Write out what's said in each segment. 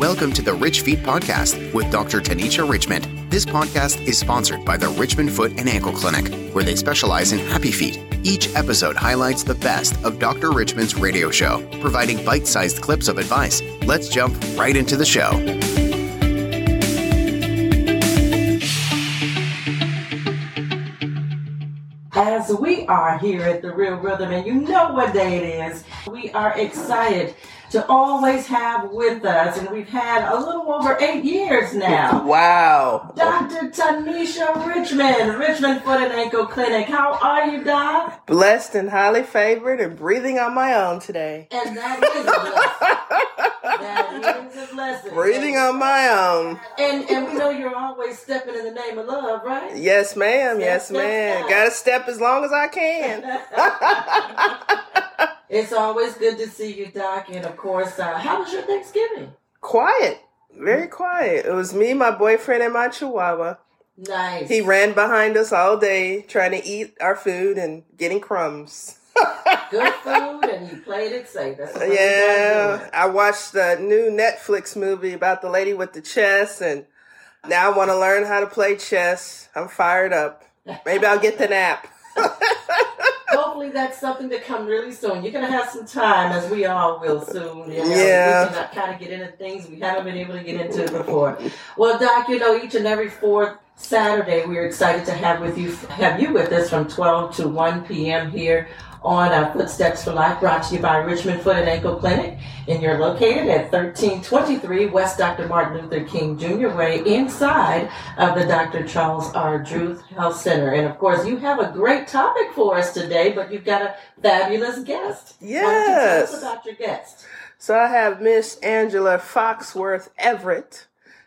Welcome to the Rich Feet Podcast with Dr. Tanisha Richmond. This podcast is sponsored by the Richmond Foot and Ankle Clinic, where they specialize in happy feet. Each episode highlights the best of Dr. Richmond's radio show, providing bite sized clips of advice. Let's jump right into the show. As we are here at the Real Rhythm, and you know what day it is, we are excited to always have with us, and we've had a little over eight years now. Wow. Dr. Tanisha Richmond, Richmond Foot and Ankle Clinic. How are you, Doc? Blessed and highly favored and breathing on my own today. And that is a blessing. that is a blessing. breathing on my own. And and we know you're always stepping in the name of love, right? Yes, ma'am. Step, Yes, step, ma'am. step. Gotta step as long as I can. It's always good to see you, Doc. And of course, uh, how was your Thanksgiving? quiet. Very quiet. It was me, my boyfriend, and my chihuahua. Nice. He ran behind us all day trying to eat our food and getting crumbs. Good food, and you played it safe. That's the way you gotta Yeah. I watched the new Netflix movie about the lady with the chess, and now I want to learn how to play chess. I'm fired up. Maybe I'll get the nap. Hopefully, that's something to come really soon. You're gonna have some time, as we all will soon. You know, Yeah. We can uh, kind of get into things we haven't been able to get into before. Well, Doc, you know, each and every fourth Saturday, we're excited to have with you have you with us from 12 to 1 p.m. here on uh, Footsteps for Life, brought to you by Richmond Foot and Ankle Clinic. And you're located at 1323 West Dr. Martin Luther King Jr. Way, inside of the Dr. Charles R. Drew Health Center. And of course, you have a great topic for us today, but you've got a fabulous guest. Why don't you tell us Yes. about your guest? So I have Miss Angela Foxworth Everett,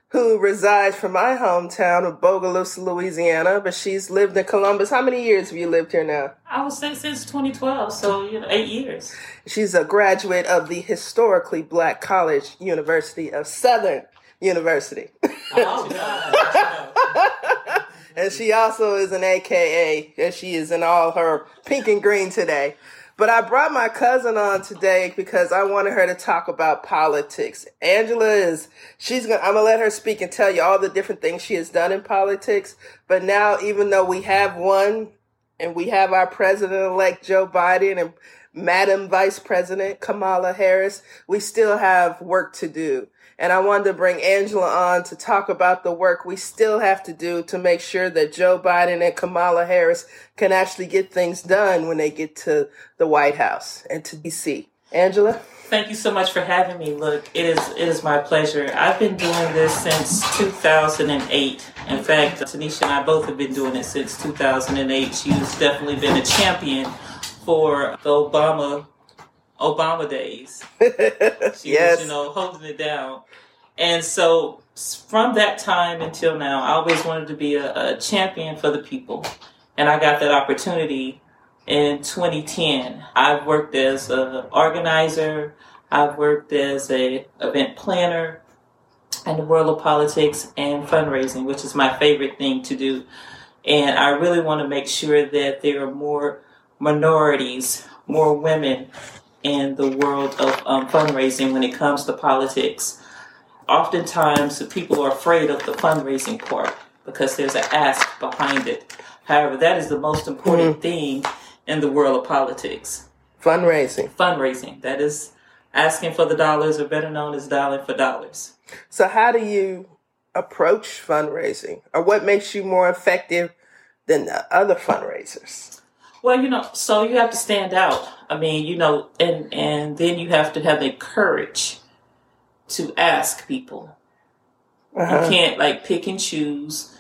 who resides from my hometown of Bogalusa, Louisiana, but she's lived in Columbus. How many years have you lived here now? I would say since 2012, so you know, eight years. She's a graduate of the historically black college University of Southern University. Oh, God. and she also is an AKA, and she is in all her pink and green today. But I brought my cousin on today because I wanted her to talk about politics. Angela is, she's gonna, I'm gonna let her speak and tell you all the different things she has done in politics. But now, even though we have one and we have our president elect Joe Biden and Madam Vice President Kamala Harris, we still have work to do. And I wanted to bring Angela on to talk about the work we still have to do to make sure that Joe Biden and Kamala Harris can actually get things done when they get to the White House and to DC. Angela? Thank you so much for having me. Look, it is it is my pleasure. I've been doing this since 2008. In fact, Tanisha and I both have been doing it since 2008. She's definitely been a champion for the Obama Obama days. She yes. was, you know, holding it down. And so from that time until now, I always wanted to be a, a champion for the people. And I got that opportunity in 2010. I've worked as an organizer, I've worked as a event planner in the world of politics and fundraising, which is my favorite thing to do. And I really want to make sure that there are more minorities, more women in the world of um, fundraising when it comes to politics. Oftentimes, people are afraid of the fundraising part because there's an ask behind it. However, that is the most important thing in the world of politics. Fundraising. Fundraising. That is asking for the dollars, or better known as dialing for dollars. So, how do you approach fundraising? Or what makes you more effective than the other fundraisers? Well, you know, so you have to stand out. I mean, you know, and and then you have to have the courage to ask people. Uh-huh. You can't like pick and choose.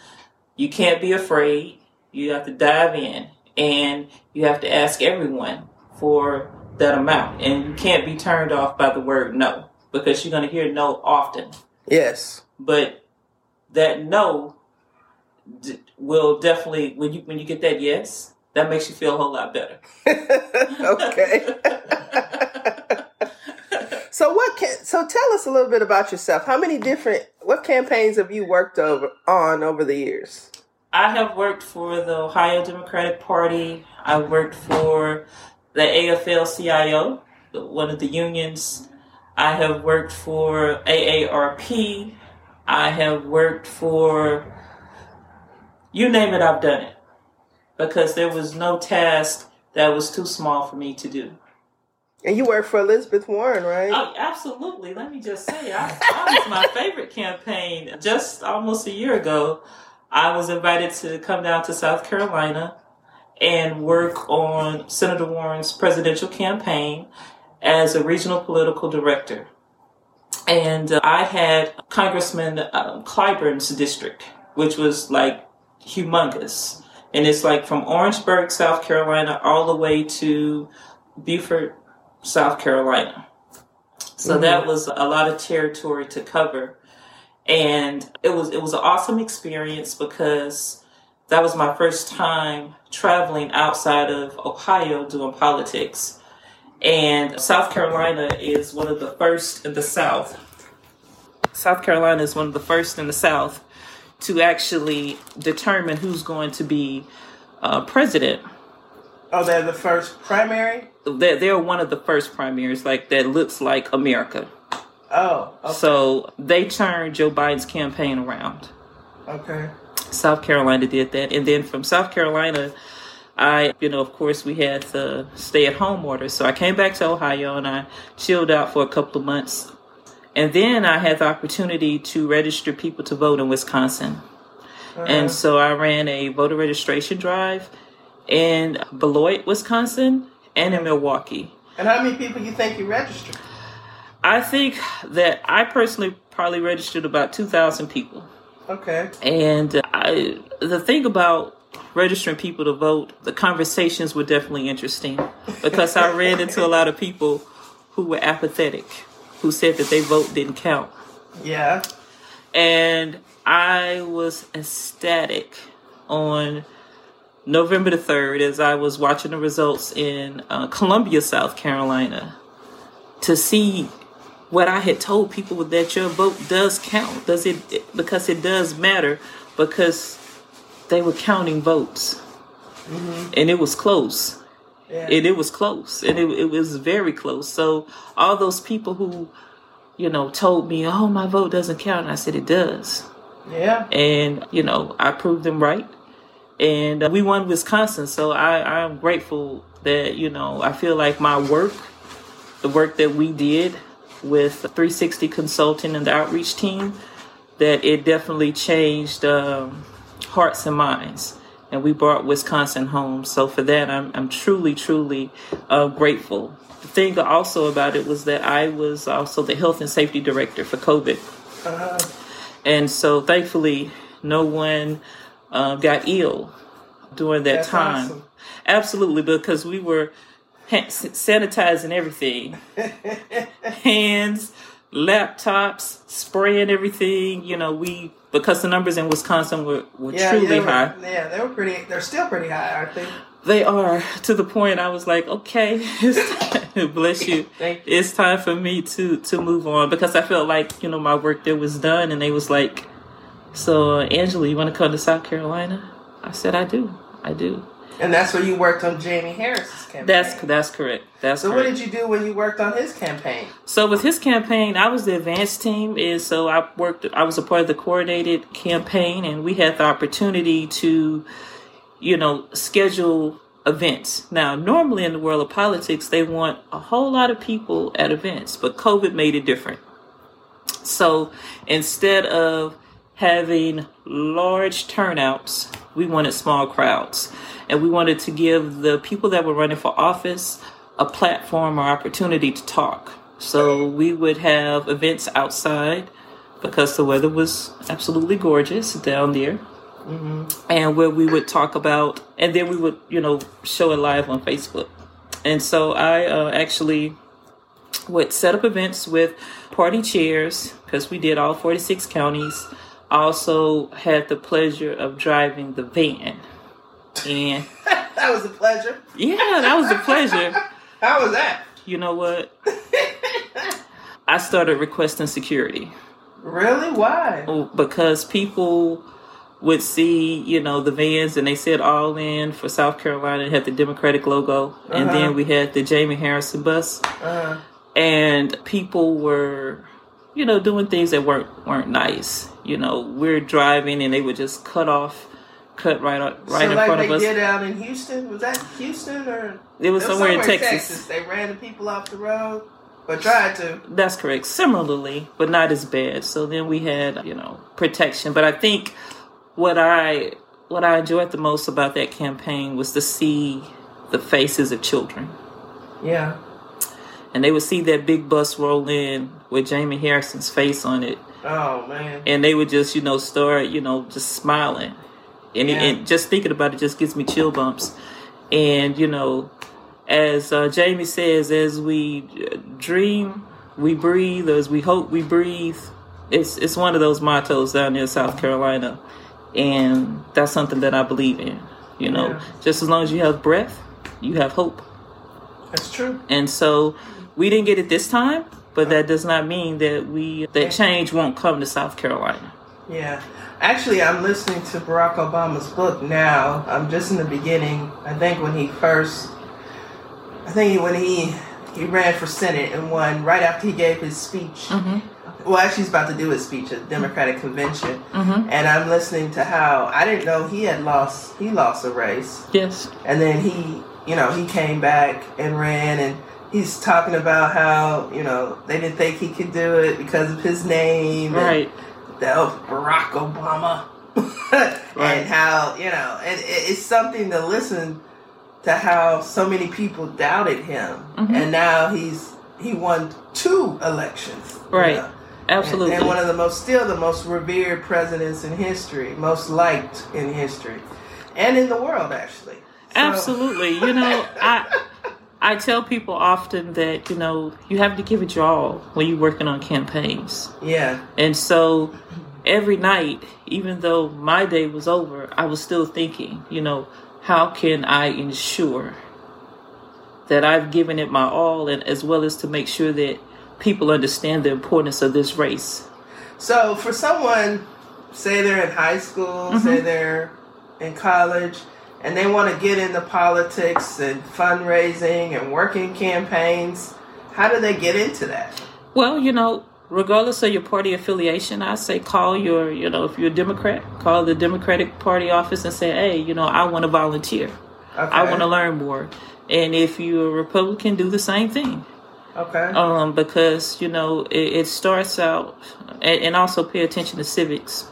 You can't be afraid. You have to dive in and you have to ask everyone for that amount. And you can't be turned off by the word no because you're going to hear no often. Yes. But that no d- will definitely when you when you get that yes, that makes you feel a whole lot better. okay. so what can so tell us a little bit about yourself. How many different what campaigns have you worked over on over the years? I have worked for the Ohio Democratic Party. I've worked for the AFL CIO, one of the unions I have worked for AARP. I have worked for you name it, I've done it. Because there was no task that was too small for me to do. And you work for Elizabeth Warren, right? Oh, absolutely. Let me just say, I, I was my favorite campaign. Just almost a year ago, I was invited to come down to South Carolina and work on Senator Warren's presidential campaign as a regional political director. And uh, I had Congressman uh, Clyburn's district, which was like humongous. And it's like from Orangeburg, South Carolina, all the way to Beaufort, South Carolina. So mm-hmm. that was a lot of territory to cover. And it was it was an awesome experience because that was my first time traveling outside of Ohio doing politics. And South Carolina is one of the first in the South. South Carolina is one of the first in the South to actually determine who's going to be uh, president. Oh, they're the first primary? They're, they're one of the first primaries, like that looks like America. Oh, okay. So they turned Joe Biden's campaign around. Okay. South Carolina did that. And then from South Carolina, I, you know, of course, we had the stay at home order. So I came back to Ohio and I chilled out for a couple of months. And then I had the opportunity to register people to vote in Wisconsin. Uh-huh. And so I ran a voter registration drive in Beloit, Wisconsin, and in Milwaukee. And how many people you think you registered? I think that I personally probably registered about 2,000 people. Okay. And I, the thing about registering people to vote, the conversations were definitely interesting because I ran into a lot of people who were apathetic, who said that their vote didn't count. Yeah. And I was ecstatic on November the 3rd as I was watching the results in uh, Columbia, South Carolina, to see what I had told people that your vote does count. Does it because it does matter because they were counting votes, mm-hmm. and it was close. Yeah. And it was close, and it, it was very close. So all those people who, you know, told me, "Oh, my vote doesn't count," and I said it does. Yeah. And you know, I proved them right, and uh, we won Wisconsin. So I I'm grateful that you know I feel like my work, the work that we did with 360 Consulting and the outreach team that it definitely changed um, hearts and minds. And we brought Wisconsin home. So for that, I'm, I'm truly, truly uh, grateful. The thing also about it was that I was also the health and safety director for COVID. Uh-huh. And so thankfully, no one uh, got ill during that That's time. Awesome. Absolutely, because we were sanitizing everything hands laptops spraying everything you know we because the numbers in wisconsin were, were yeah, truly yeah, high. yeah they were pretty they're still pretty high aren't they? They are to the point i was like okay bless you. you. It's time for me to to move on because i felt like you know my work there was done and they was like so uh, angela you want to come to south carolina? I said i do i do and that's where you worked on Jamie Harrison's campaign. That's that's correct. That's so. Correct. What did you do when you worked on his campaign? So with his campaign, I was the advance team. and so I worked. I was a part of the coordinated campaign, and we had the opportunity to, you know, schedule events. Now, normally in the world of politics, they want a whole lot of people at events, but COVID made it different. So instead of having large turnouts, we wanted small crowds and we wanted to give the people that were running for office a platform or opportunity to talk. So we would have events outside because the weather was absolutely gorgeous down there. Mm-hmm. And where we would talk about, and then we would, you know, show it live on Facebook. And so I uh, actually would set up events with party chairs because we did all 46 counties. Also had the pleasure of driving the van and that was a pleasure. Yeah, that was a pleasure. How was that? You know what? I started requesting security. Really? Why? Because people would see, you know, the vans and they said all in for South Carolina. It had the Democratic logo. Uh-huh. And then we had the Jamie Harrison bus. Uh-huh. and people were, you know, doing things that weren't weren't nice. You know, we're driving and they would just cut off, cut right up, right so in like front of us. did out in Houston. Was that Houston or It was It somewhere, in Texas. They ran the people off the road, But tried to. That's correct. Similarly, but not as bad. So then we had, you know, protection. But I think what I what I enjoyed the most about that campaign was to see the faces of children. Yeah. And they would see that big bus roll in with Jamie Harrison's face on it. Oh man. And they would just, you know, start, you know, just smiling. And, it, Yeah. and just thinking about it just gives me chill bumps. And, you know, as uh, Jamie says, as we uh, dream, we breathe, as we hope, we breathe. It's it's one of those mottos down there in South Carolina, and that's something that I believe in. You know, Yeah. just as long as you have breath, you have hope. That's true. And so we didn't get it this time, but that does not mean that we that change won't come to South Carolina. Yeah. Actually, I'm listening to Barack Obama's book now. I'm just in the beginning. I think when he first, I think when he he ran for Senate and won right after he gave his speech. Mm-hmm. Well, actually, he's about to do his speech at the Democratic convention, mm-hmm. and I'm listening to how I didn't know he had lost. He lost a race, Yes. and then he, you know, he came back and ran, and he's talking about how you know they didn't think he could do it because of his name, Right. that was Barack Obama, Right. and how you know, and it- it's something to listen to how so many people doubted him, Mm-hmm. and now he's he won two elections, you Right. know. Absolutely. and, and one of the most still the most revered presidents in history, most liked in history, and in the world actually. So- Absolutely. You know, I I tell people often that, you know, you have to give it your all when you're working on campaigns. Yeah, And so every night, even though my day was over, I was still thinking, you know, how can I ensure that I've given it my all and as well as to make sure that people understand the importance of this race. So for someone, say they're in high school, Mm-hmm. say they're in college, and they want to get into politics and fundraising and working campaigns, how do they get into that? Well, you know, regardless of your party affiliation, I say call your, you know, if you're a Democrat, call the Democratic Party office and say, hey, you know, I want to volunteer. Okay. I want to learn more. And if you're a Republican, do the same thing. Okay. Um, because, you know, it, it starts out, and, and also pay attention to civics.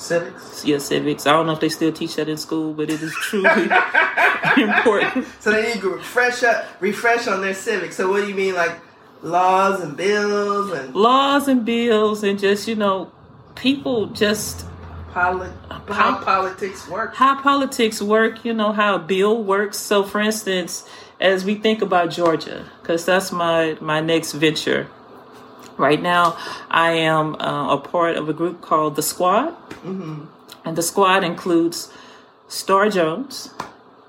Civics. Yeah, civics. I don't know if they still teach that in school, but it is truly important. So they need to refresh up, refresh on their civics. So what do you mean, like laws and bills and Laws and bills, and just, you know, people just poli- how politics work? how politics work, you know, how a bill works. So, for instance, as we think about Georgia, because that's my, my next venture. Right now, I am uh, a part of a group called The Squad. And the squad includes Star Jones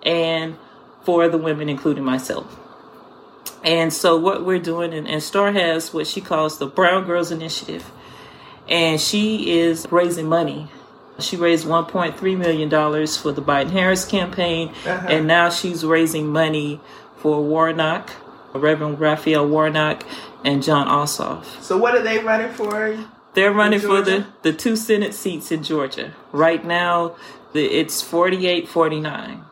and four of the women, including myself. And so, what we're doing, and, and Star has what she calls the Brown Girls Initiative. And she is raising money. She raised $1.3 million for the Biden Harris campaign. Uh-huh. And now she's raising money for Warnock, Reverend Raphael Warnock, and Jon Ossoff. So what are they running for? They're running for the, the two Senate seats in Georgia. Right now, the, it's 48 49.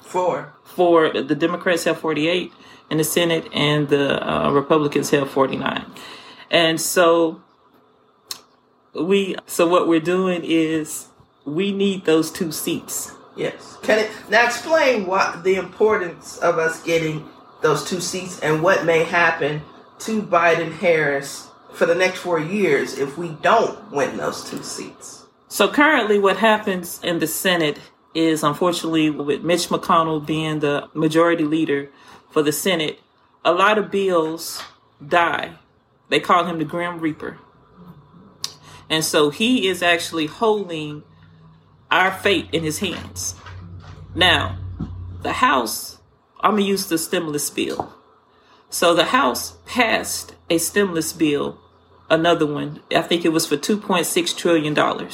For For the Democrats have 48 in the Senate, and the uh, Republicans have 49. And so, we so what we're doing is we need those two seats. yes. Can it now explain what the importance of us getting those two seats and what may happen to Biden Harris for the next four years if we don't win those two seats? So currently, what happens in the Senate is, unfortunately, with Mitch McConnell being the majority leader for the Senate, a lot of bills die. They call him the Grim Reaper. And so he is actually holding our fate in his hands. Now, the House, I'm going to use the stimulus bill. So the House passed a stimulus bill, another one, I think it was for $2.6 trillion.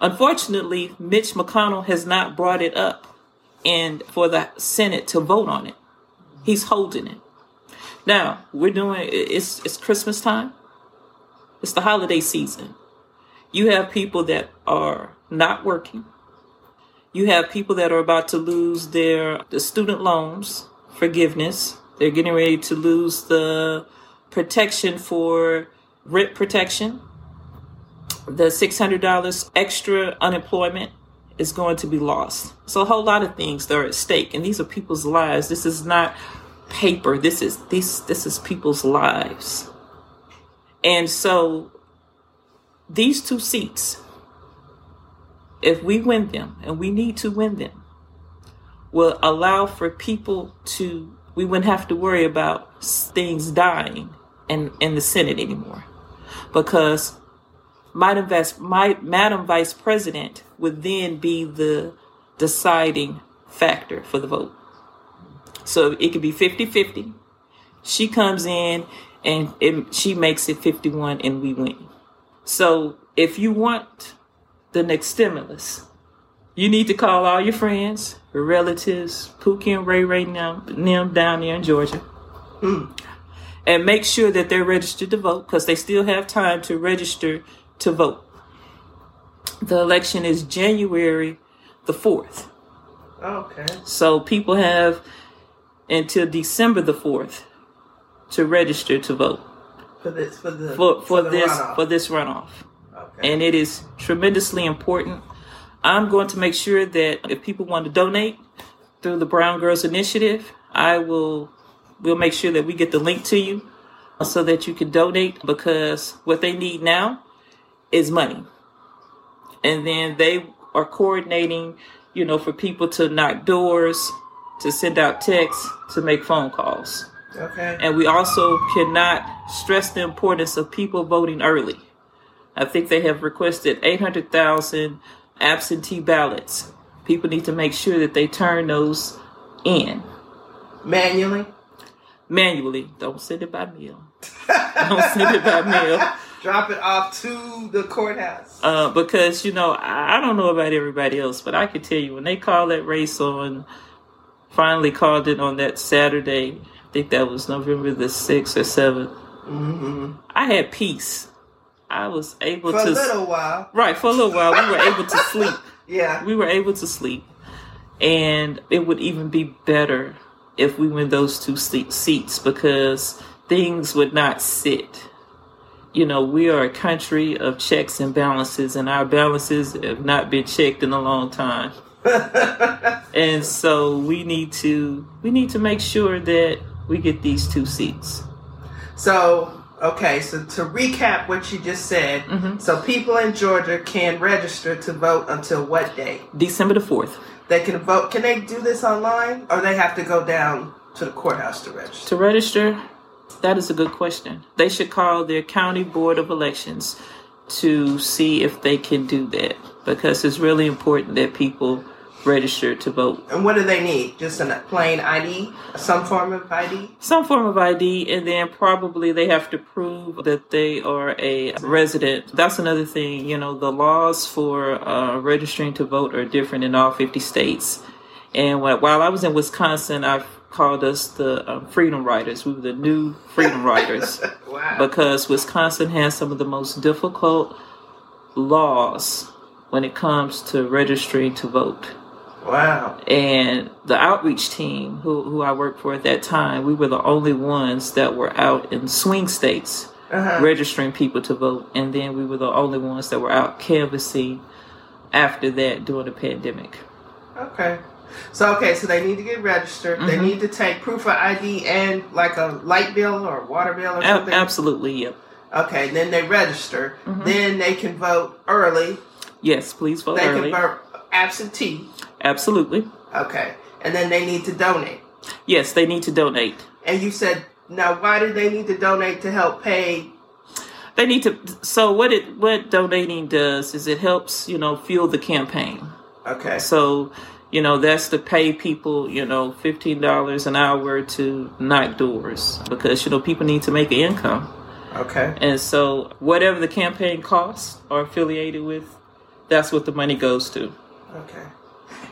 Unfortunately, Mitch McConnell has not brought it up and for the Senate to vote on it. He's holding it. Now we're doing it's it's Christmas time. It's the holiday season. You have people that are not working. You have people that are about to lose their the student loans forgiveness. They're getting ready to lose the protection for rent protection. The $600 extra unemployment is going to be lost. So a whole lot of things that are at stake and these are people's lives. This is not paper. This is this this is people's lives. And so these two seats if we win them and we need to win them will allow for people to we wouldn't have to worry about things dying in, in the Senate anymore. Because Madam Vice, my, Madam Vice President would then be the deciding factor for the vote. So it could be 50 50. She comes in and it, she makes it 51 and we win. So if you want the next stimulus, you need to call all your friends, your relatives, Pookie and Ray Ray them, them down there in Georgia. Mm. And make sure that they're registered to vote because they still have time to register to vote. The election is January the 4th. Okay. So people have until December the 4th to register to vote. For this for the for, for, for this runoff. for this runoff. Okay. And it is tremendously important. I'm going to make sure that if people want to donate through the Brown Girls Initiative, I will we'll make sure that we get the link to you so that you can donate because what they need now is money. And then they are coordinating, you know, for people to knock doors, to send out texts, to make phone calls. Okay. And we also cannot stress the importance of people voting early. I think they have requested 800,000 absentee ballots. People need to make sure that they turn those in Manually. manually. Don't send it by mail. Don't send it by mail. Drop it off to the courthouse. Uh, because, you know, I don't know about everybody else, but I can tell you when they call that race on, finally called it on that Saturday, I think that was November the 6th or 7th, mm-hmm. I had peace. I was able For to. For a little while. Right, for a little while, we were able to sleep. Yeah. We were able to sleep. And it would even be better if we win those two se- seats because things would not sit. You know, we are a country of checks and balances, and our balances have not been checked in a long time. and so we need to we need to make sure that we get these two seats. So, okay, so to recap what you just said, Mhm. so people in Georgia can register to vote until what day? December the fourth. They can vote. Can they do this online, or they have to go down to the courthouse to register? To register, that is a good question. They should call their county board of elections to see if they can do that because it's really important that people register to vote. And what do they need? Just a plain ID, some form of ID. Some form of ID, and then probably they have to prove that they are a resident. That's another thing. You know, the laws for uh, registering to vote are different in all 50 states. And while I was in Wisconsin, I called us the um, Freedom Riders. We were the new Freedom Riders. Wow. because Wisconsin has some of the most difficult laws when it comes to registering to vote. Wow. And the outreach team, who, who I worked for at that time, we were the only ones that were out in swing states Uh-huh. registering people to vote. And then we were the only ones that were out canvassing after that during the pandemic. Okay. So okay, so they need to get registered. They Mhm. need to take proof of ID and like a light bill or water bill or A- something. absolutely, yep. Okay, then they register. Mhm. Then they can vote early. Yes, please vote they early. can vote absentee. Absolutely. Okay, and then they need to donate. Yes, they need to donate. And you said now, why do they need to donate to help pay? They need to. So what it what donating does is it helps you know fuel the campaign. Okay, So you know that's to pay people you know fifteen dollars an hour to knock doors because you know people need to make an income, okay, and so whatever the campaign costs are affiliated with, that's what the money goes to. okay.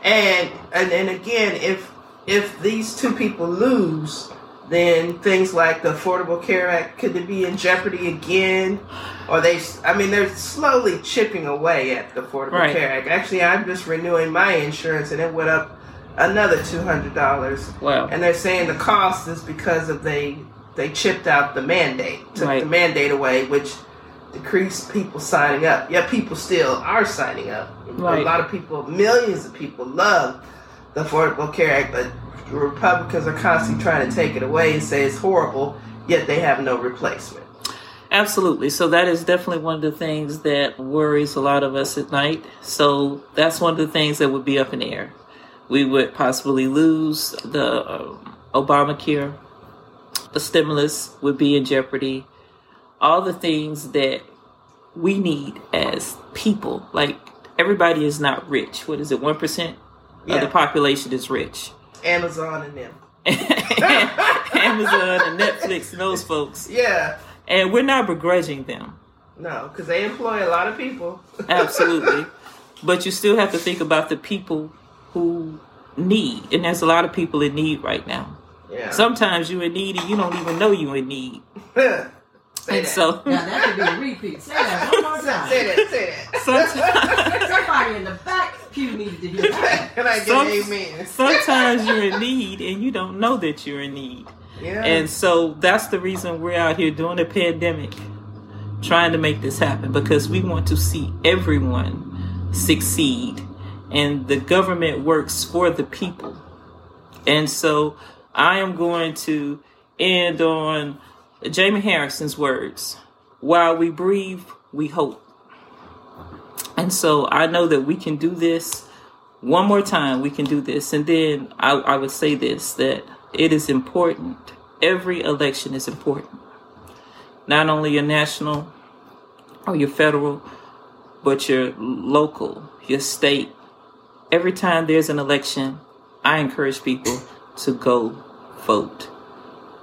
And and and again, if if these two people lose, then things like the Affordable Care Act could be in jeopardy again? Or they, I mean, they're slowly chipping away at the Affordable Right. Care Act. Actually, I'm just renewing my insurance, and it went up another two hundred dollars. Wow. And they're saying the cost is because of they they chipped out the mandate, took Right. the mandate away, which decreased people signing up. Yet people still are signing up. Right. A lot of people, millions of people, love the Affordable Care Act, but the Republicans are constantly trying to take it away and say it's horrible. Yet they have no replacement. Absolutely. So that is definitely one of the things that worries a lot of us at night. So that's one of the things that would be up in the air. We would possibly lose the um, Obamacare. The stimulus would be in jeopardy. All the things that we need as people, like everybody is not rich. What is it? One percent of Yeah. the population is rich. Amazon and them. Amazon and Netflix and those folks, Yeah. and we're not begrudging them. No, because they employ a lot of people. Absolutely. but you still have to think about the people who need. And there's a lot of people in need right now. yeah. Sometimes you're in need and you don't even know you're in need. Say And that. so Now that could be a repeat. Say that one more time. say time. that. Say that. sometimes, Somebody in the back pew needed to hear that. Can I get Some- an amen? sometimes you're in need and you don't know that you're in need. Yeah. And so that's the reason we're out here doing a pandemic, trying to make this happen because we want to see everyone succeed. And the government works for the people. And so I am going to end on Jamie Harrison's words While we breathe, we hope. And so I know that we can do this one more time. We can do this. And then I, I would say this that it is important. Every election is important. Not only your national or your federal, but your local, your state. Every time there's an election, I encourage people to go vote.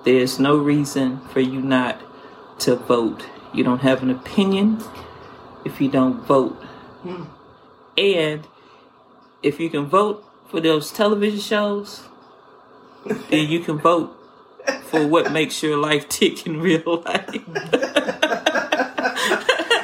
There's no reason for you not to vote. You don't have an opinion if you don't vote. And if you can vote for those television shows, then you can vote for what makes your life tick in real life.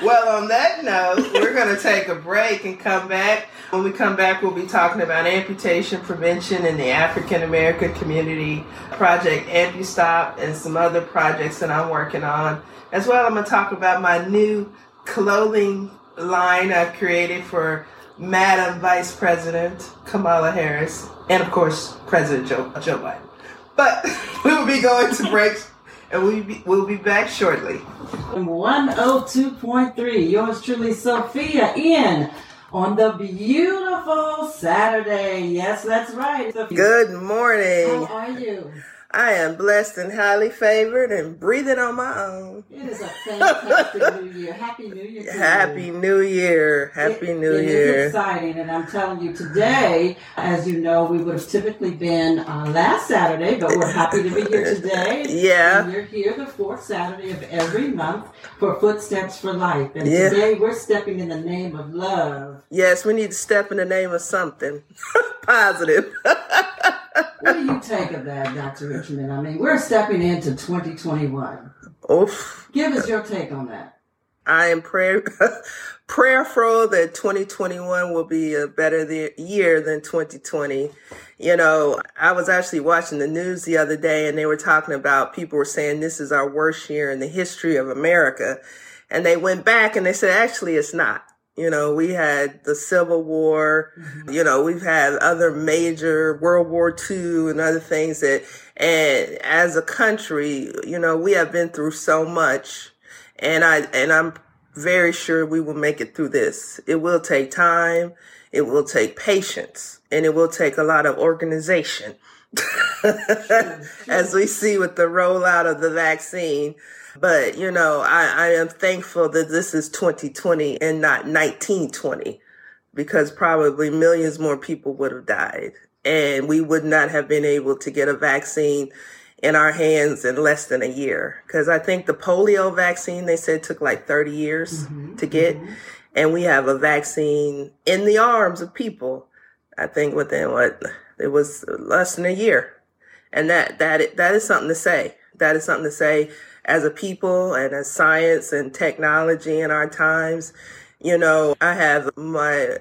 Well, on that note, going to take a break and come back. When we come back, we'll be talking about amputation prevention in the African American community, Project AmpuStop, and some other projects that I'm working on. As well, I'm going to talk about my new clothing line I've created for Madam Vice President Kamala Harris, and of course, President Joe, Joe Biden. But we will be going to breaks, and we'll be, we'll be back shortly. 102.3. Yours truly, Sophia, in on the beautiful Saturday. Yes, that's right. Sophia. Good morning. How are you? I am blessed and highly favored and breathing on my own. It is a fantastic new year. Happy New Year. to you. Happy New Year. Happy It- New it is Year. exciting, and I'm telling you today, as you know, we would have typically been uh, last Saturday, but we're happy to be here today. Yeah. And you're here the fourth Saturday of every month for Footsteps for Life. And Yeah. today we're stepping in the name of love. Yes, we need to step in the name of something positive. What do you take of that, Dr. Richmond? I mean, we're stepping into 2021. Oof. Give us your take on that. I am prayer prayerful that 2021 will be a better year than 2020. You know, I was actually watching the news the other day and they were talking about people were saying this is our worst year in the history of America. And they went back and they said actually it's not. You know, we had the Civil War, mm-hmm. you know, we've had other major World War II and other things that and as a country, you know, we have been through so much and I and I'm very sure we will make it through this. It will take time, it will take patience, and it will take a lot of organization. As we see with the rollout of the vaccine. But you know, I, I am thankful that this is 2020 and not 1920 because probably millions more people would have died and we would not have been able to get a vaccine in our hands in less than a year. Because I think the polio vaccine they said took like 30 years mm-hmm, to get, mm-hmm. and we have a vaccine in the arms of people. I think within what it was less than a year, And that, that, that is something to say. That is something to say as a people and as science and technology in our times. You know, I have my,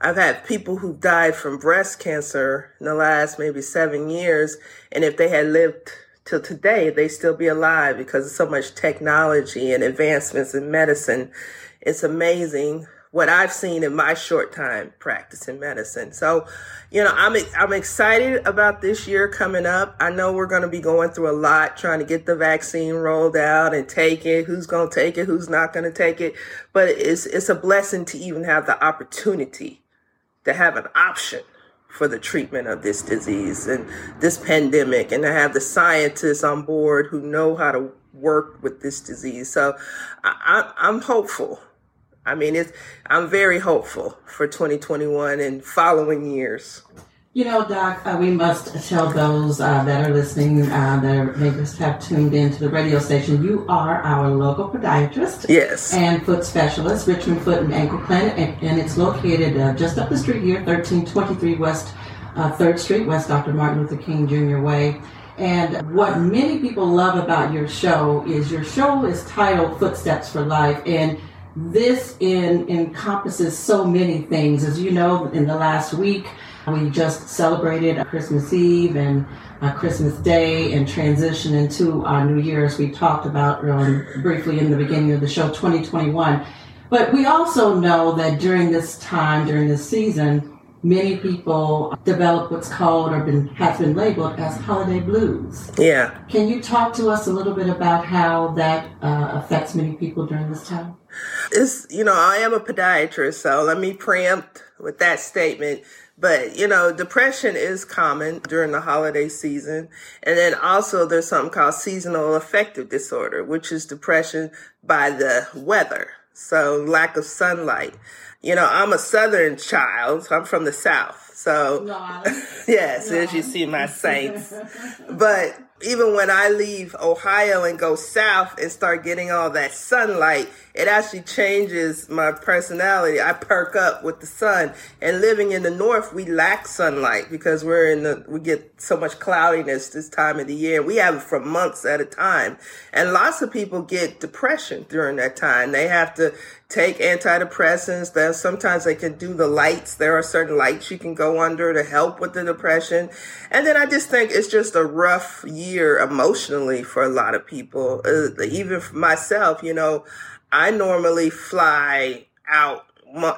I've had people who died from breast cancer in the last maybe seven years. And if they had lived till today, they still be alive because of so much technology and advancements in medicine. It's amazing what I've seen in my short time practicing medicine. So, you know, I'm I'm excited about this year coming up. I know we're going to be going through a lot trying to get the vaccine rolled out and take it. Who's going to take it? Who's not going to take it? But it's it's a blessing to even have the opportunity to have an option for the treatment of this disease and this pandemic and to have the scientists on board who know how to work with this disease. So I, I'm hopeful I mean, it's, I'm very hopeful for 2021 and following years. You know, Doc, uh, we must tell those uh, that are listening uh, that are, maybe have tuned into the radio station. You are our local podiatrist, yes, and foot specialist, Richmond Foot and Ankle Clinic, and, and it's located uh, just up the street here, 1323 West uh, Third Street, West Dr. Martin Luther King Jr. Way. And what many people love about your show is your show is titled Footsteps for Life, and this in, encompasses so many things. As you know, in the last week, we just celebrated Christmas Eve and Christmas Day and transition into our New Year, as we talked about um, briefly in the beginning of the show, 2021. But we also know that during this time, during this season, many people develop what's called or been has been labeled as holiday blues. Yeah. Can you talk to us a little bit about how that uh, affects many people during this time? It's you know I am a podiatrist, so let me preempt with that statement. But you know, depression is common during the holiday season, and then also there's something called seasonal affective disorder, which is depression by the weather, so lack of sunlight you know, I'm a Southern child. I'm from the South. So, yes, as you see my saints. but even when I leave Ohio and go south and start getting all that sunlight, it actually changes my personality. I perk up with the sun. And living in the north, we lack sunlight because we're in the, we get so much cloudiness this time of the year. We have it for months at a time. And lots of people get depression during that time. They have to take antidepressants. Then sometimes they can do the lights. There are certain lights you can go under to help with the depression. And then I just think it's just a rough year emotionally for a lot of people. Uh, even for myself, you know, I normally fly out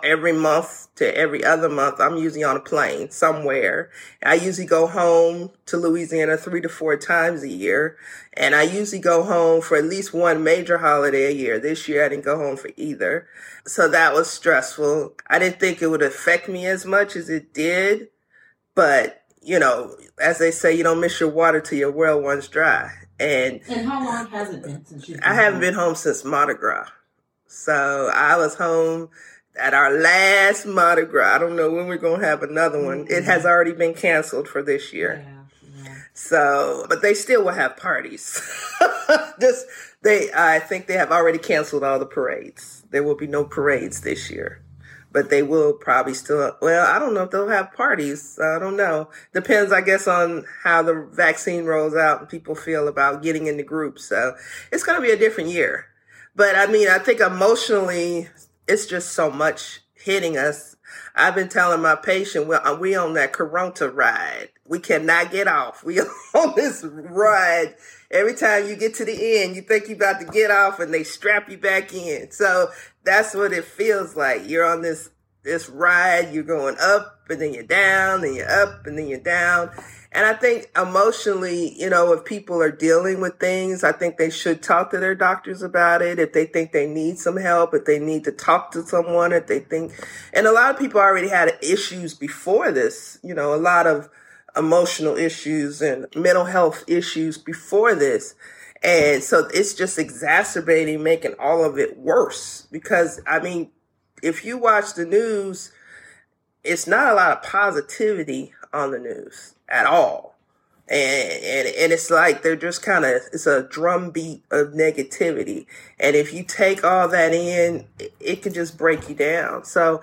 every month to every other month. I'm usually on a plane somewhere. I usually go home to Louisiana three to four times a year. And I usually go home for at least one major holiday a year. This year I didn't go home for either. So that was stressful. I didn't think it would affect me as much as it did. But, you know, as they say, you don't miss your water till your well runs dry. And, and how long has it been since you've I haven't home? been home since Mardi Gras. So I was home at our last Mardi Gras. I don't know when we're going to have another one. Mm-hmm. It has already been canceled for this year. Yeah, yeah. So, but they still will have parties. Just they, I think they have already canceled all the parades. There will be no parades this year, but they will probably still. Well, I don't know if they'll have parties. I don't know. Depends, I guess, on how the vaccine rolls out and people feel about getting into groups. So it's going to be a different year. But I mean, I think emotionally, it's just so much hitting us. I've been telling my patient, well, uh, we on that Corona ride. We cannot get off. We on this ride. Every time you get to the end, you think you're about to get off and they strap you back in. So that's what it feels like. You're on this, this ride. You're going up and then you're down, and you're up and then you're down. And I think emotionally, you know, if people are dealing with things, I think they should talk to their doctors about it. If they think they need some help, if they need to talk to someone, if they think, and a lot of people already had issues before this, you know, a lot of emotional issues and mental health issues before this. And so it's just exacerbating, making all of it worse. Because, I mean, if you watch the news, it's not a lot of positivity on the news at all. And, and, and it's like they're just kind of, it's a drumbeat of negativity. And if you take all that in, it, it can just break you down. So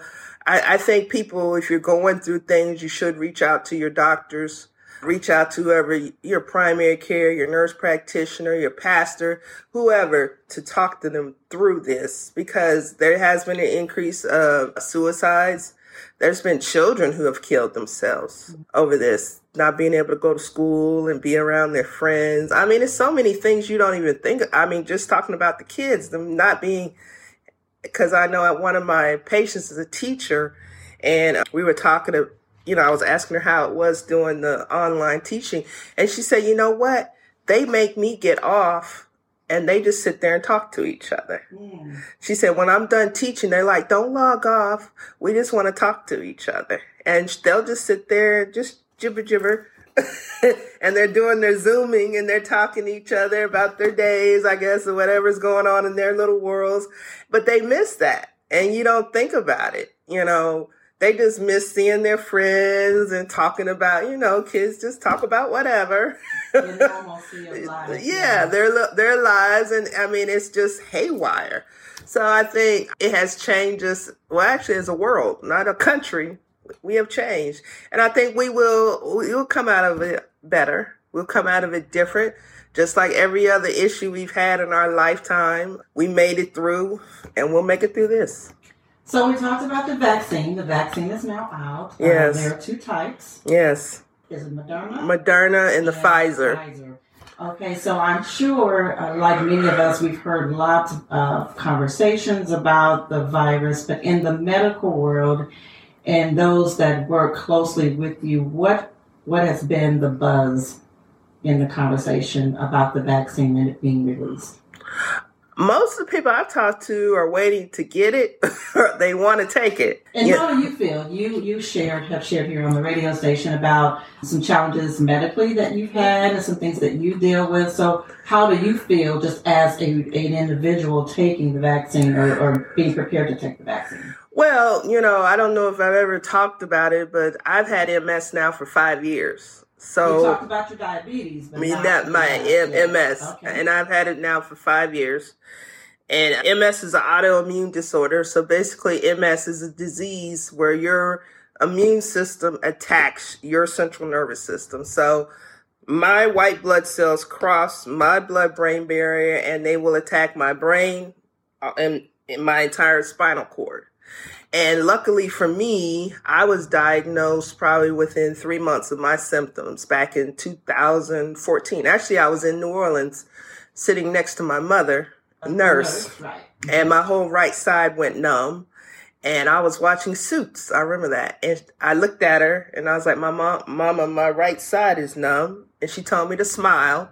I, I think people, if you're going through things, you should reach out to your doctors. reach out to whoever your primary care, your nurse practitioner, your pastor, whoever to talk to them through this because there has been an increase of suicides. There's been children who have killed themselves over this, not being able to go to school and be around their friends. I mean, it's so many things you don't even think. Of. I mean, just talking about the kids, them not being, because I know one of my patients is a teacher and we were talking to you know, I was asking her how it was doing the online teaching. And she said, you know what? They make me get off and they just sit there and talk to each other. Mm. She said, when I'm done teaching, they're like, don't log off. We just want to talk to each other. And they'll just sit there just jibber jibber. and they're doing their zooming and they're talking to each other about their days, I guess, or whatever's going on in their little worlds. But they miss that. And you don't think about it. You know, they just miss seeing their friends and talking about, you know, kids just talk about whatever. yeah, yeah, their their lives, and I mean, it's just haywire. So I think it has changed us. Well, actually, as a world, not a country, we have changed, and I think we will. We will come out of it better. We'll come out of it different. Just like every other issue we've had in our lifetime, we made it through, and we'll make it through this. So we talked about the vaccine. The vaccine is now out. Uh, yes. Uh, there are two types. Yes. Is it Moderna? Moderna and the Pfizer. Pfizer. Okay, so I'm sure, uh, like many of us, we've heard lots of conversations about the virus, but in the medical world and those that work closely with you, what what has been the buzz in the conversation about the vaccine and it being released? most of the people I've talked to are waiting to get it. they want to take it. And yeah. how do you feel? You you shared have shared here on the radio station about some challenges medically that you've had and some things that you deal with. So how do you feel just as a, an individual taking the vaccine or, or being prepared to take the vaccine? Well, you know, I don't know if I've ever talked about it, but I've had MS now for five years. So you talked about your diabetes. I mean, not my M- MS, okay. and I've had it now for five years. And MS is an autoimmune disorder. So basically, MS is a disease where your immune system attacks your central nervous system. So my white blood cells cross my blood brain barrier and they will attack my brain uh, and my entire spinal cord. And luckily for me, I was diagnosed probably within three months of my symptoms back in 2014. Actually, I was in New Orleans sitting next to my mother, a nurse, right. and my whole right side went numb. And I was watching Suits. I remember that. And I looked at her and I was like, my mom, mama, my right side is numb. And she told me to smile.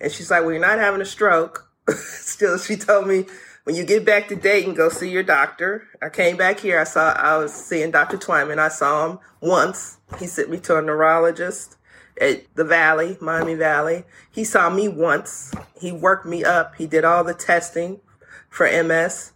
And she's like, well, you're not having a stroke. Still, she told me, when you get back to Dayton, go see your doctor. I came back here. I saw, I was seeing Dr. Twyman. I saw him once. He sent me to a neurologist at the Valley, Miami Valley. He saw me once. He worked me up. He did all the testing for MS.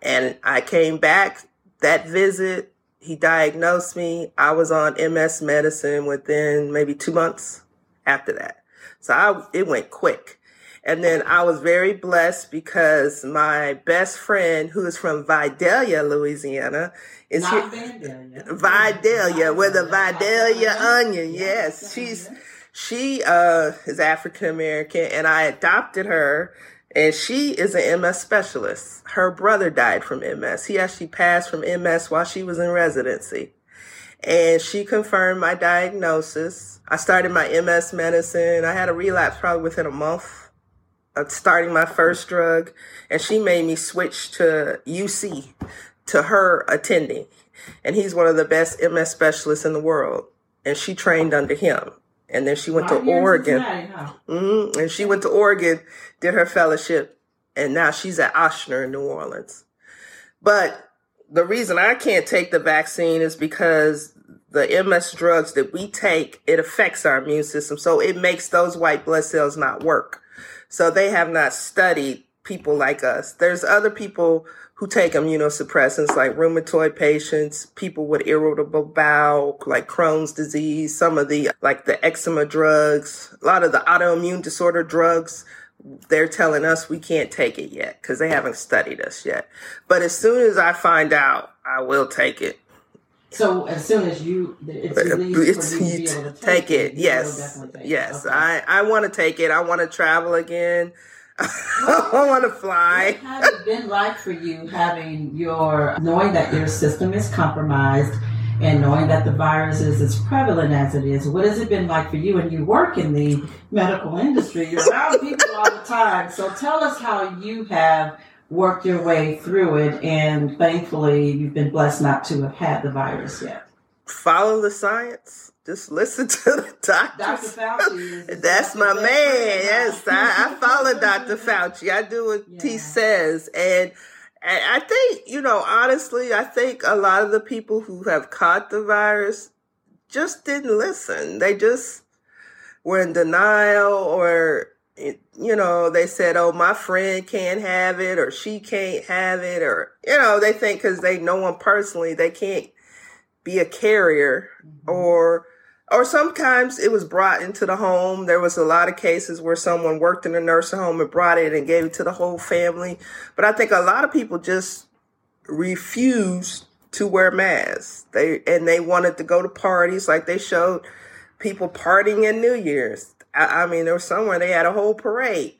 And I came back that visit. He diagnosed me. I was on MS medicine within maybe two months after that. So I, it went quick. And then I was very blessed because my best friend, who is from Vidalia, Louisiana, is Not here. Vidalia, with a Vidalia onion. Yes, she's she uh, is African American, and I adopted her. And she is an MS specialist. Her brother died from MS. He actually passed from MS while she was in residency. And she confirmed my diagnosis. I started my MS medicine. I had a relapse probably within a month starting my first drug, and she made me switch to UC to her attending. And he's one of the best MS specialists in the world. And she trained under him. And then she went Five to Oregon. huh? mm-hmm. And she went to Oregon, did her fellowship, and now she's at Ochsner in New Orleans. But the reason I can't take the vaccine is because the MS drugs that we take, it affects our immune system. So it makes those white blood cells not work. So they have not studied people like us. There's other people who take immunosuppressants like rheumatoid patients, people with irritable bowel, like Crohn's disease, some of the, like the eczema drugs, a lot of the autoimmune disorder drugs. They're telling us we can't take it yet because they haven't studied us yet. But as soon as I find out, I will take it. So as soon as you it's released It's- for you to be you able to take take, it. you will Yes, definitely take it. yes. Okay. I I want to take it. I want to travel again. I want to fly. What has it been like for you having your knowing that your system is compromised and knowing that the virus is as prevalent as it is? What has it been like for you? And you work in the medical industry, you're around people all the time. So tell us how you have worked your way through it, and thankfully you've been blessed not to have had the virus yet. Follow the science. Just listen to the Dr. doctors. Fauci is, That's my Dr. man. Fauci. Yes, I, I follow Dr. Fauci. I do what he says, and and I think you know honestly, I think a lot of the people who have caught the virus just didn't listen. They just were in denial, or it- you know, they said, "Oh, my friend can't have it, or she can't have it," or you know, they think because they know them personally, they can't be a carrier mm-hmm. or or sometimes it was brought into the home. There was a lot of cases where someone worked in a nursing home and brought it and gave it to the whole family. But I think a lot of people just refused to wear masks. They and they wanted to go to parties like they showed people partying in New Year's. I, I mean, there was somewhere they had a whole parade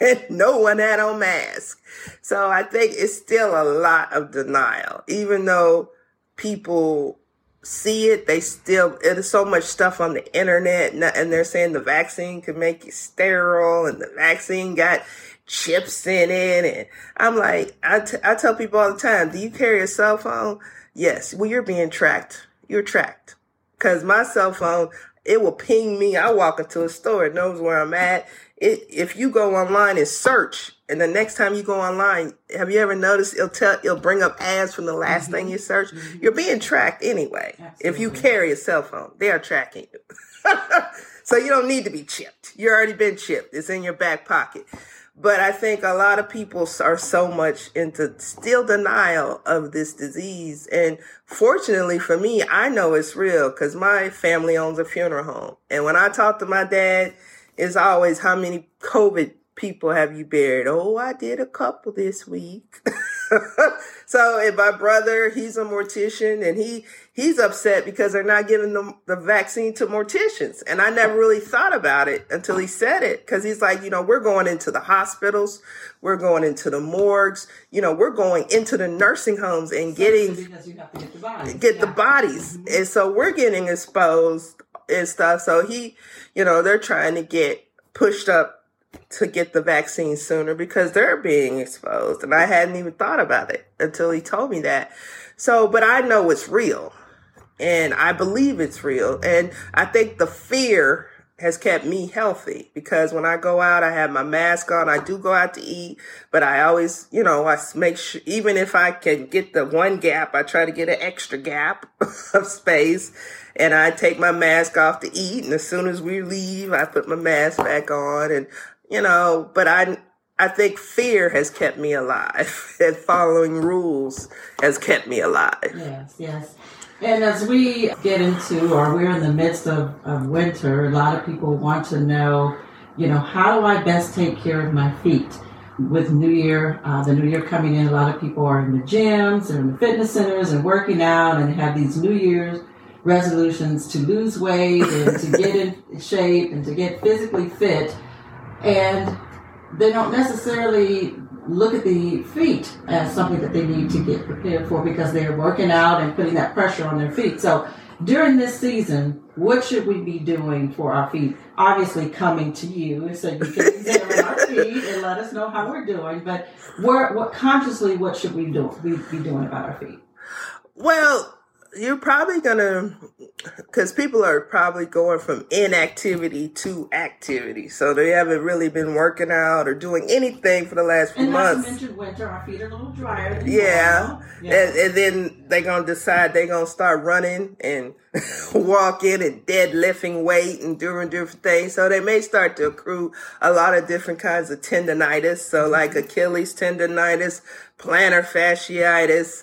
and no one had on mask. So I think it's still a lot of denial, even though people see it. They still, there's so much stuff on the internet and they're saying the vaccine could make you sterile and the vaccine got chips in it. And I'm like, I, t- I tell people all the time, do you carry a cell phone? Yes. Well, you're being tracked. You're tracked. Cause my cell phone, it will ping me. I walk into a store, it knows where I'm at. It, if you go online and search, and the next time you go online, have you ever noticed it'll tell, it'll bring up ads from the last thing mm-hmm. you search? Mm-hmm. You're being tracked anyway. If you carry a cell phone, they are tracking you. so you don't need to be chipped. You already been chipped. It's in your back pocket. But I think a lot of people are so much into still denial of this disease. And fortunately for me, I know it's real because my family owns a funeral home. And when I talk to my dad, it's always how many COVID people have you buried? Oh, I did a couple this week. so, and my brother, he's a mortician and he, he's upset because they're not giving the, the vaccine to morticians. And I never really thought about it until he said it. Cause he's like, you know, we're going into the hospitals. We're going into the morgues. You know, we're going into the nursing homes and getting because you have to get the bodies. get the bodies. Mm-hmm. And so we're getting exposed and stuff. So he, you know, they're trying to get pushed up to get the vaccine sooner because they're being exposed. And I hadn't even thought about it until he told me that. So, but I know it's real and I believe it's real. And I think the fear has kept me healthy because when I go out, I have my mask on. I do go out to eat, but I always, you know, I make sure, even if I can get the one gap, I try to get an extra gap of space and I take my mask off to eat. And as soon as we leave, I put my mask back on and, you know, but I, I think fear has kept me alive and following rules has kept me alive. Yes, yes. And as we get into, or we're in the midst of, of winter, a lot of people want to know, you know, how do I best take care of my feet? With New Year, uh, the New Year coming in, a lot of people are in the gyms or in the fitness centers and working out and have these New Year's resolutions to lose weight and to get in shape and to get physically fit. And they don't necessarily look at the feet as something that they need to get prepared for because they're working out and putting that pressure on their feet. So during this season, what should we be doing for our feet? Obviously, coming to you so you can examine our feet and let us know how we're doing. But what consciously, what should we do? We be doing about our feet? Well, you're probably gonna, because people are probably going from inactivity to activity, so they haven't really been working out or doing anything for the last few And months. mention winter, our feet are a little drier. Yeah. Yeah. And, and then they're gonna decide they're gonna start running and walking and deadlifting weight and doing different things. So they may start to accrue a lot of different kinds of tendonitis. So like mm-hmm. Achilles tendonitis, plantar fasciitis,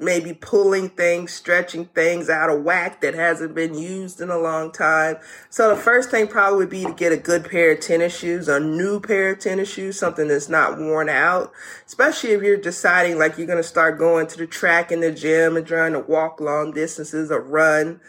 maybe pulling things, stretching things out of whack that hasn't been used in a long time. So the first thing probably would be to get a good pair of tennis shoes, a new pair of tennis shoes, something that's not worn out, especially if you're deciding like you're going to start going to the track in the gym and trying to walk long distances or run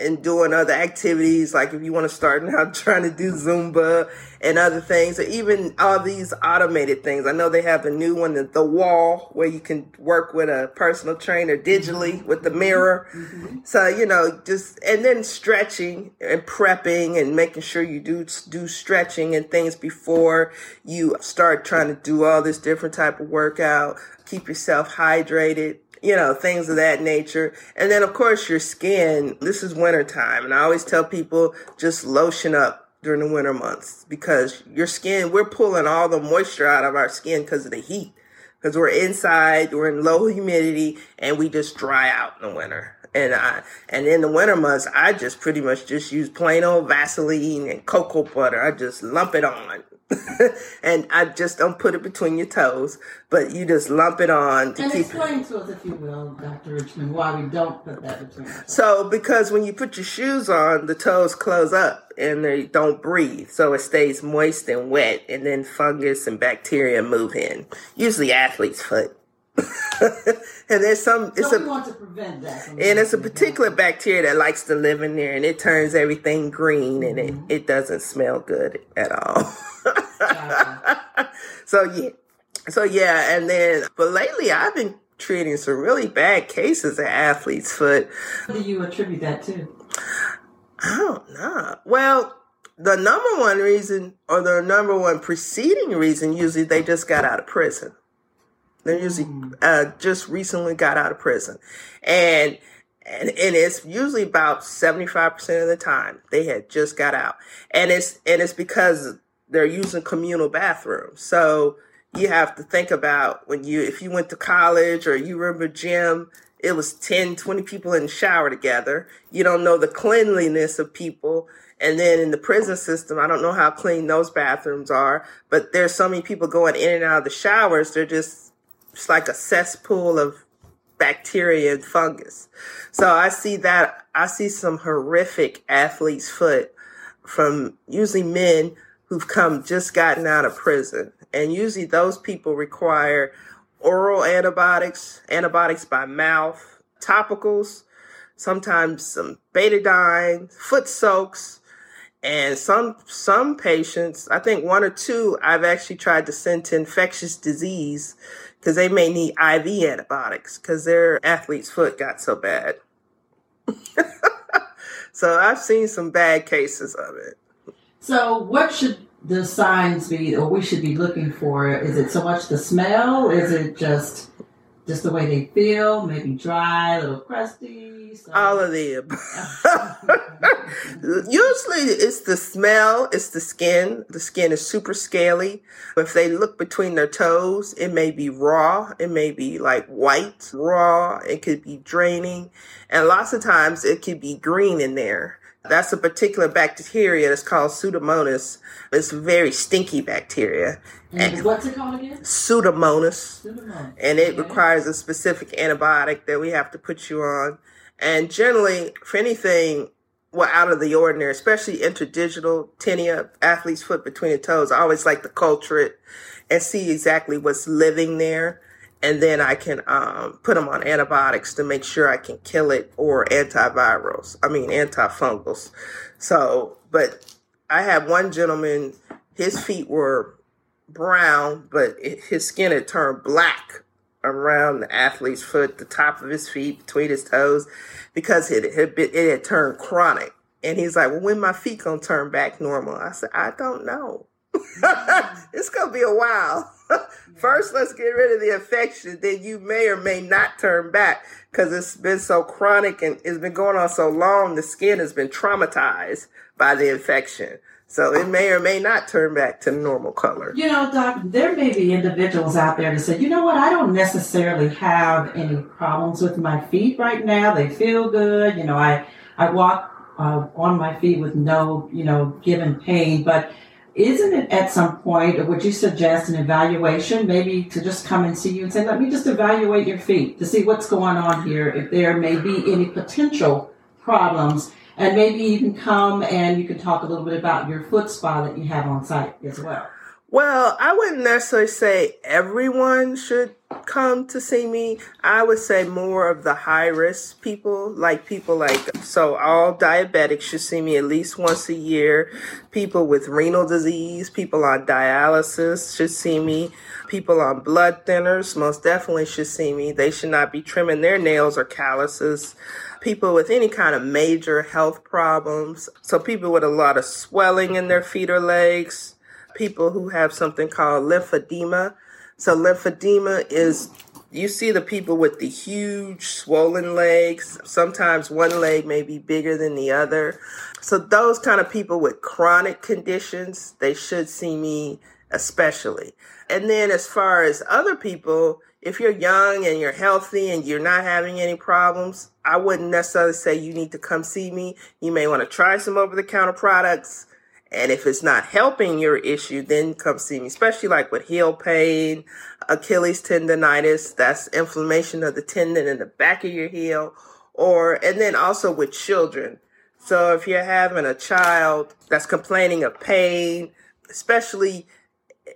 and doing other activities, like if you want to start now trying to do Zumba and other things, or even all these automated things. I know they have the new one, the, the wall, where you can work with a personal trainer digitally with the mirror. Mm-hmm. So, you know, just, and then stretching and prepping and making sure you do, do stretching and things before you start trying to do all this different type of workout. Keep yourself hydrated you know, things of that nature. And then, of course, your skin. This is wintertime. And I always tell people just lotion up during the winter months because your skin, we're pulling all the moisture out of our skin because of the heat. Because we're inside, we're in low humidity, and we just dry out in the winter. And I, and in the winter months, I just pretty much just use plain old Vaseline and cocoa butter. I just lump it on and I just don't put it between your toes, but you just lump it on to and keep explain to us, if you will, Dr. Richmond, why we don't put that between. So, because when you put your shoes on, the toes close up and they don't breathe, so it stays moist and wet, and then fungus and bacteria move in. Usually, athlete's foot. and there's some. It's so a, want to prevent that. And it's a particular bacteria that likes to live in there, and it turns everything green, and mm-hmm. it, it doesn't smell good at all. so yeah, so yeah, and then but lately I've been treating some really bad cases of athlete's foot. What do you attribute that to? I don't know. Well, the number one reason or the number one preceding reason usually they just got out of prison. They usually mm. uh, just recently got out of prison, and and, and it's usually about 75% of the time they had just got out and it's and it's because they're using communal bathrooms. So you have to think about when you, if you went to college or you remember gym, it was 10, 20 people in the shower together. You don't know the cleanliness of people. And then in the prison system, I don't know how clean those bathrooms are, but there's so many people going in and out of the showers. They're just, it's like a cesspool of bacteria and fungus. So I see that, I see some horrific athlete's foot from usually men who've come just gotten out of prison. And usually those people require oral antibiotics, antibiotics by mouth, topicals, sometimes some betadine, foot soaks, and some some patients, I think one or two I've actually tried to send to infectious disease because they may need IV antibiotics because their athlete's foot got so bad. so I've seen some bad cases of it. So, what should the signs be, or we should be looking for? Is it so much the smell? Is it just just the way they feel? Maybe dry, a little crusty. So. All of them. Usually, it's the smell. It's the skin. The skin is super scaly. If they look between their toes, it may be raw. It may be like white, raw. It could be draining, and lots of times it could be green in there. That's a particular bacteria that's called Pseudomonas. It's a very stinky bacteria. Mm-hmm. And what's it called again? Pseudomonas. Pseudomonas. And it okay. requires a specific antibiotic that we have to put you on. And generally, for anything well out of the ordinary, especially interdigital tinea, athlete's foot between the toes, I always like to culture it and see exactly what's living there and then I can um, put them on antibiotics to make sure I can kill it or antivirals. I mean antifungals. So, but I had one gentleman. His feet were brown, but it, his skin had turned black around the athlete's foot, the top of his feet, between his toes, because it had been, it had turned chronic. And he's like, "Well, when my feet gonna turn back normal?" I said, "I don't know." it's gonna be a while. First, let's get rid of the infection. Then you may or may not turn back because it's been so chronic and it's been going on so long. The skin has been traumatized by the infection. So it may or may not turn back to normal color. You know, Doc, there may be individuals out there that say, you know what, I don't necessarily have any problems with my feet right now. They feel good. You know, I, I walk uh, on my feet with no, you know, given pain, but isn't it at some point, would you suggest an evaluation, maybe to just come and see you and say, let me just evaluate your feet to see what's going on here, if there may be any potential problems, and maybe even come and you can talk a little bit about your foot spa that you have on site as well. Well, I wouldn't necessarily say everyone should come to see me. I would say more of the high risk people, like people like, so all diabetics should see me at least once a year. People with renal disease, people on dialysis should see me. People on blood thinners most definitely should see me. They should not be trimming their nails or calluses people with any kind of major health problems. So people with a lot of swelling in their feet or legs, people who have something called lymphedema. So lymphedema is you see the people with the huge swollen legs. Sometimes one leg may be bigger than the other. So those kind of people with chronic conditions, they should see me especially. And then as far as other people, if you're young and you're healthy and you're not having any problems, I wouldn't necessarily say you need to come see me. You may want to try some over the counter products and if it's not helping your issue, then come see me, especially like with heel pain, Achilles tendonitis, that's inflammation of the tendon in the back of your heel, or, and then also with children. So if you're having a child that's complaining of pain, especially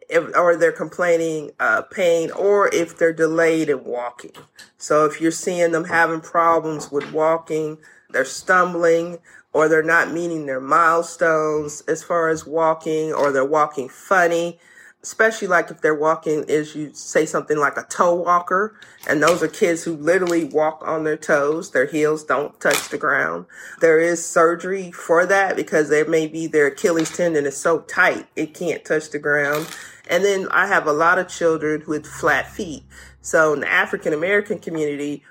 if, or they're complaining uh, pain, or if they're delayed in walking. So if you're seeing them having problems with walking, they're stumbling, or they're not meeting their milestones as far as walking, or they're walking funny, especially like if they're walking is you say something like a toe walker and those are kids who literally walk on their toes their heels don't touch the ground. There is surgery for that because there may be their achilles tendon is so tight it can't touch the ground. And then i have a lot of children with flat feet. So in the african american community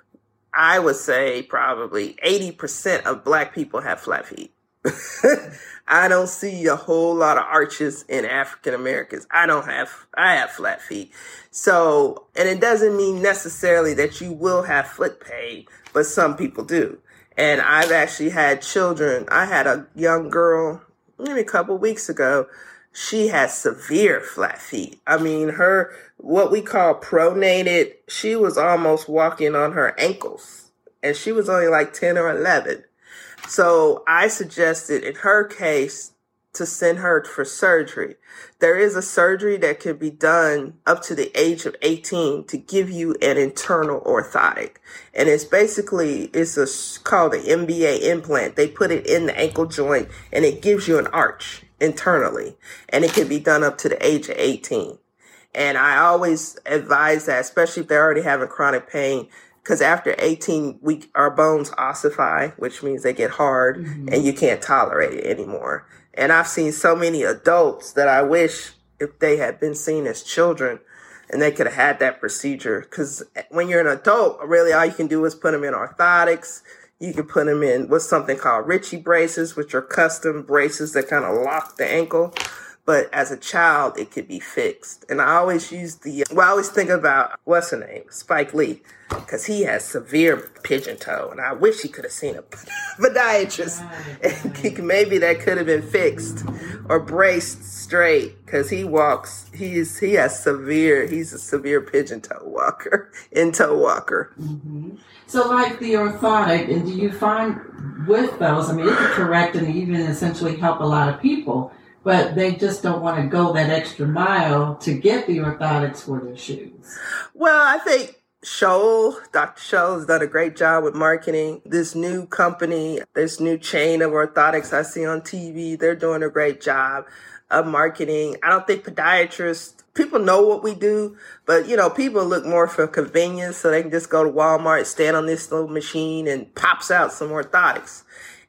I would say probably 80% of black people have flat feet. I don't see a whole lot of arches in African Americans. I don't have, I have flat feet. So, and it doesn't mean necessarily that you will have foot pain, but some people do. And I've actually had children. I had a young girl maybe a couple weeks ago she has severe flat feet. I mean, her, what we call pronated, she was almost walking on her ankles and she was only like 10 or 11. So I suggested in her case to send her for surgery. There is a surgery that can be done up to the age of 18 to give you an internal orthotic. And it's basically, it's a, called an MBA implant. They put it in the ankle joint and it gives you an arch internally and it can be done up to the age of 18. And I always advise that, especially if they're already having chronic pain, because after 18 we our bones ossify, which means they get hard mm-hmm. and you can't tolerate it anymore. And I've seen so many adults that I wish if they had been seen as children and they could have had that procedure. Because when you're an adult, really all you can do is put them in orthotics. You can put them in what's something called Richie braces, which are custom braces that kind of lock the ankle. But as a child, it could be fixed. And I always use the, well, I always think about, what's her name? Spike Lee. Because he has severe pigeon toe. And I wish he could have seen a podiatrist. And maybe that could have been fixed or braced straight. Because he walks, he's, he has severe, he's a severe pigeon toe walker, in toe walker. Mm-hmm. So, like the orthotic, and do you find with those, I mean, it can correct and even essentially help a lot of people, but they just don't want to go that extra mile to get the orthotics for their shoes. Well, I think Scholl, Dr. Scholl has done a great job with marketing this new company, this new chain of orthotics I see on TV. They're doing a great job of marketing. I don't think podiatrists people know what we do, but you know, people look more for convenience so they can just go to Walmart, stand on this little machine and pops out some orthotics.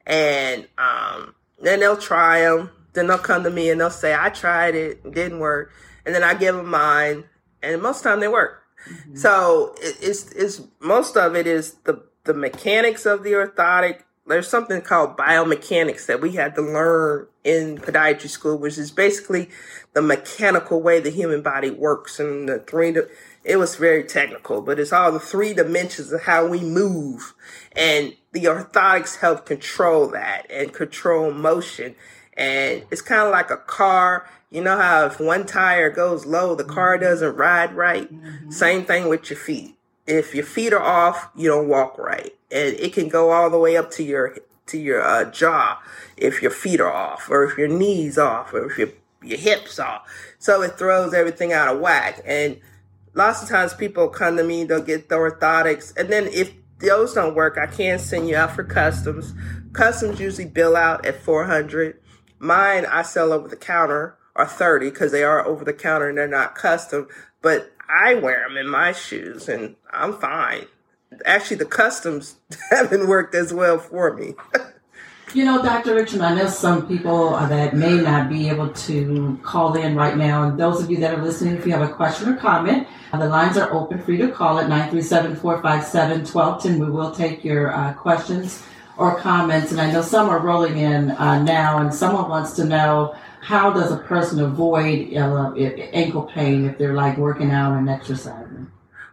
And um, then they'll try them. Then they'll come to me and they'll say, I tried it, didn't work. And then I give them mine and most of the time they work. Mm-hmm. So it, it's, it's, most of it is the, the mechanics of the orthotic there's something called biomechanics that we had to learn in podiatry school, which is basically the mechanical way the human body works and the three, it was very technical, but it's all the three dimensions of how we move. And the orthotics help control that and control motion. And it's kind of like a car. You know how if one tire goes low, the car doesn't ride right? Same thing with your feet. If your feet are off, you don't walk right. And it can go all the way up to your to your uh, jaw if your feet are off or if your knees off or if your your hips off. So it throws everything out of whack. And lots of times people come to me, they'll get the orthotics. And then if those don't work, I can send you out for customs. Customs usually bill out at 400. Mine, I sell over the counter are 30 because they are over the counter and they're not custom. But I wear them in my shoes and I'm fine. Actually, the customs haven't worked as well for me. You know, Dr. Richmond, I know some people that may not be able to call in right now. And those of you that are listening, if you have a question or comment, the lines are open for you to call at 937-457-1210. We will take your uh, questions or comments. And I know some are rolling in uh, now, and someone wants to know how does a person avoid uh, ankle pain if they're like working out and exercising?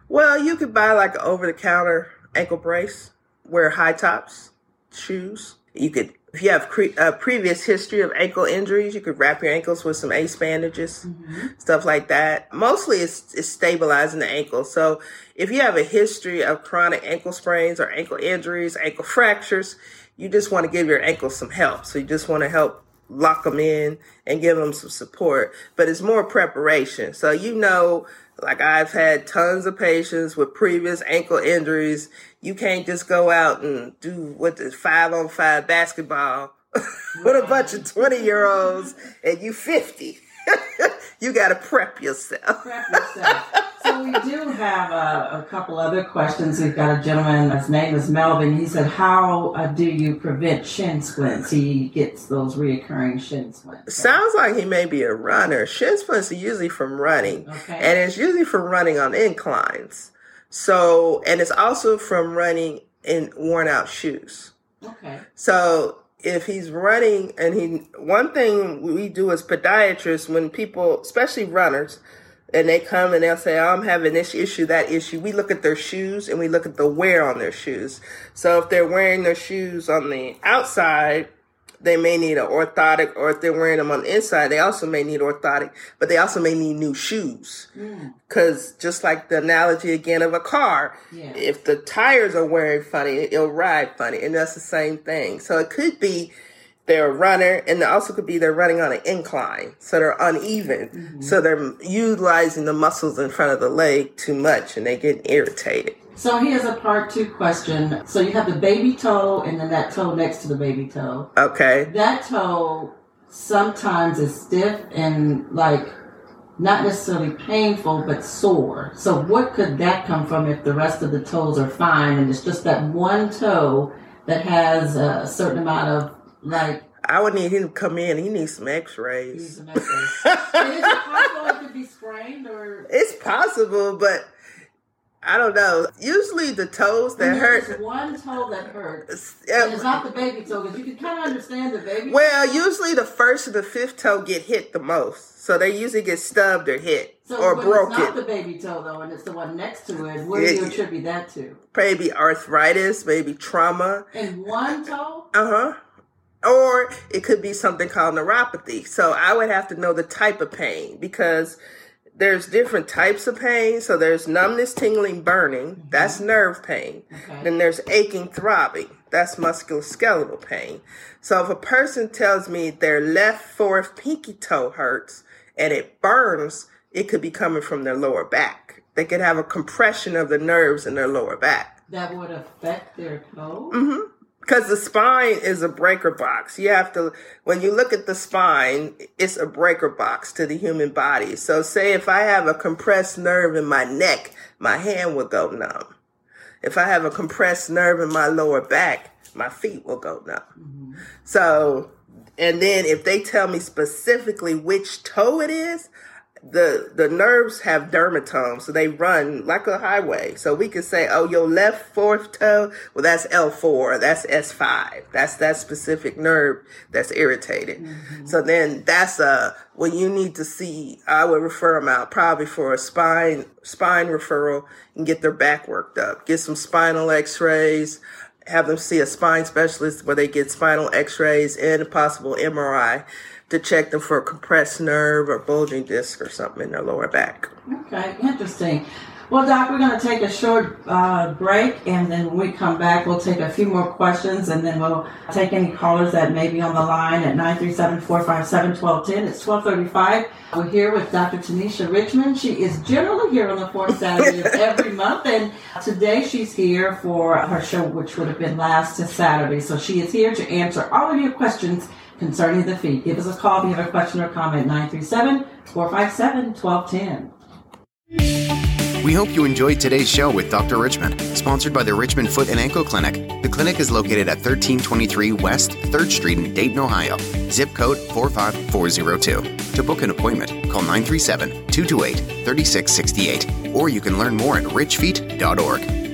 Well, you could buy like an over-the-counter ankle brace, wear high tops, shoes you could, if you have cre- a previous history of ankle injuries, you could wrap your ankles with some ace bandages, mm-hmm. stuff like that. Mostly it's, it's stabilizing the ankle. So if you have a history of chronic ankle sprains or ankle injuries, ankle fractures, you just want to give your ankles some help. So you just want to help lock them in and give them some support, but it's more preparation. So you know like I've had tons of patients with previous ankle injuries. You can't just go out and do what the five on five basketball with a bunch of 20 year olds and you 50. you got to prep yourself. Prep yourself. so we do have a, a, couple other questions. We've got a gentleman. His name is Melvin. He said, "How uh, do you prevent shin splints?" He gets those reoccurring shin splints. Sounds like he may be a runner. Shin splints are usually from running, okay. and it's usually from running on inclines. So, and it's also from running in worn out shoes. Okay. So if he's running and he one thing we do as podiatrists when people especially runners and they come and they'll say oh, i'm having this issue that issue we look at their shoes and we look at the wear on their shoes so if they're wearing their shoes on the outside they may need an orthotic, or if they're wearing them on the inside, they also may need orthotic, but they also may need new shoes. Because mm. just like the analogy again of a car, yeah. if the tires are wearing funny, it'll ride funny, and that's the same thing. So it could be they're a runner, and it also could be they're running on an incline, so they're uneven, mm-hmm. so they're utilizing the muscles in front of the leg too much, and they get irritated. So here's a part two question. So you have the baby toe and then that toe next to the baby toe. Okay. That toe sometimes is stiff and like not necessarily painful but sore. So what could that come from if the rest of the toes are fine and it's just that one toe that has a certain amount of like I would need him to come in. He needs some X-rays. Some X-rays. is it possible it could be sprained or? It's possible, but I don't know. Usually the toes that hurt. one toe that hurts. And it's not the baby toe because you can kind of understand the baby. Well, toe. usually the first and the fifth toe get hit the most, so they usually get stubbed or hit so or broken. It's not the baby toe though, and it's the one next to it. What do you attribute that to? Maybe arthritis, maybe trauma. And one toe. Uh huh. Or it could be something called neuropathy. So I would have to know the type of pain because there's different types of pain. So there's numbness, tingling, burning. Mm-hmm. That's nerve pain. Okay. Then there's aching, throbbing. That's musculoskeletal pain. So if a person tells me their left fourth pinky toe hurts and it burns, it could be coming from their lower back. They could have a compression of the nerves in their lower back. That would affect their toe? Mm-hmm because the spine is a breaker box. You have to, when you look at the spine, it's a breaker box to the human body. So say if I have a compressed nerve in my neck, my hand will go numb. If I have a compressed nerve in my lower back, my feet will go numb. Mm-hmm. So, and then if they tell me specifically which toe it is, the the nerves have dermatomes, so they run like a highway. So we can say, oh, your left fourth toe, well, that's L four, that's S five, that's that specific nerve that's irritated. Mm-hmm. So then that's a when you need to see. I would refer them out probably for a spine spine referral and get their back worked up, get some spinal X rays, have them see a spine specialist where they get spinal x-rays and a possible MRI to check them for a compressed nerve or bulging disc or something in their lower back. Okay, interesting. Well, Doc, we're going to take a short uh, break, and then when we come back, we'll take a few more questions, and then we'll take any callers that may be on the line at 937-457-1210. It's 1235. We're here with Dr. Tanisha Richmond. She is generally here on the fourth Saturday of every month, and today she's here for her show, which would have been last Saturday. So she is here to answer all of your questions concerning the feet. Give us a call if you have a question or comment, 937-457-1210. We hope you enjoyed today's show with Dr. Richmond, sponsored by the Richmond Foot and Ankle Clinic. The clinic is located at 1323 West 3rd Street in Dayton, Ohio. Zip code 45402. To book an appointment, call 937 228 3668, or you can learn more at richfeet.org.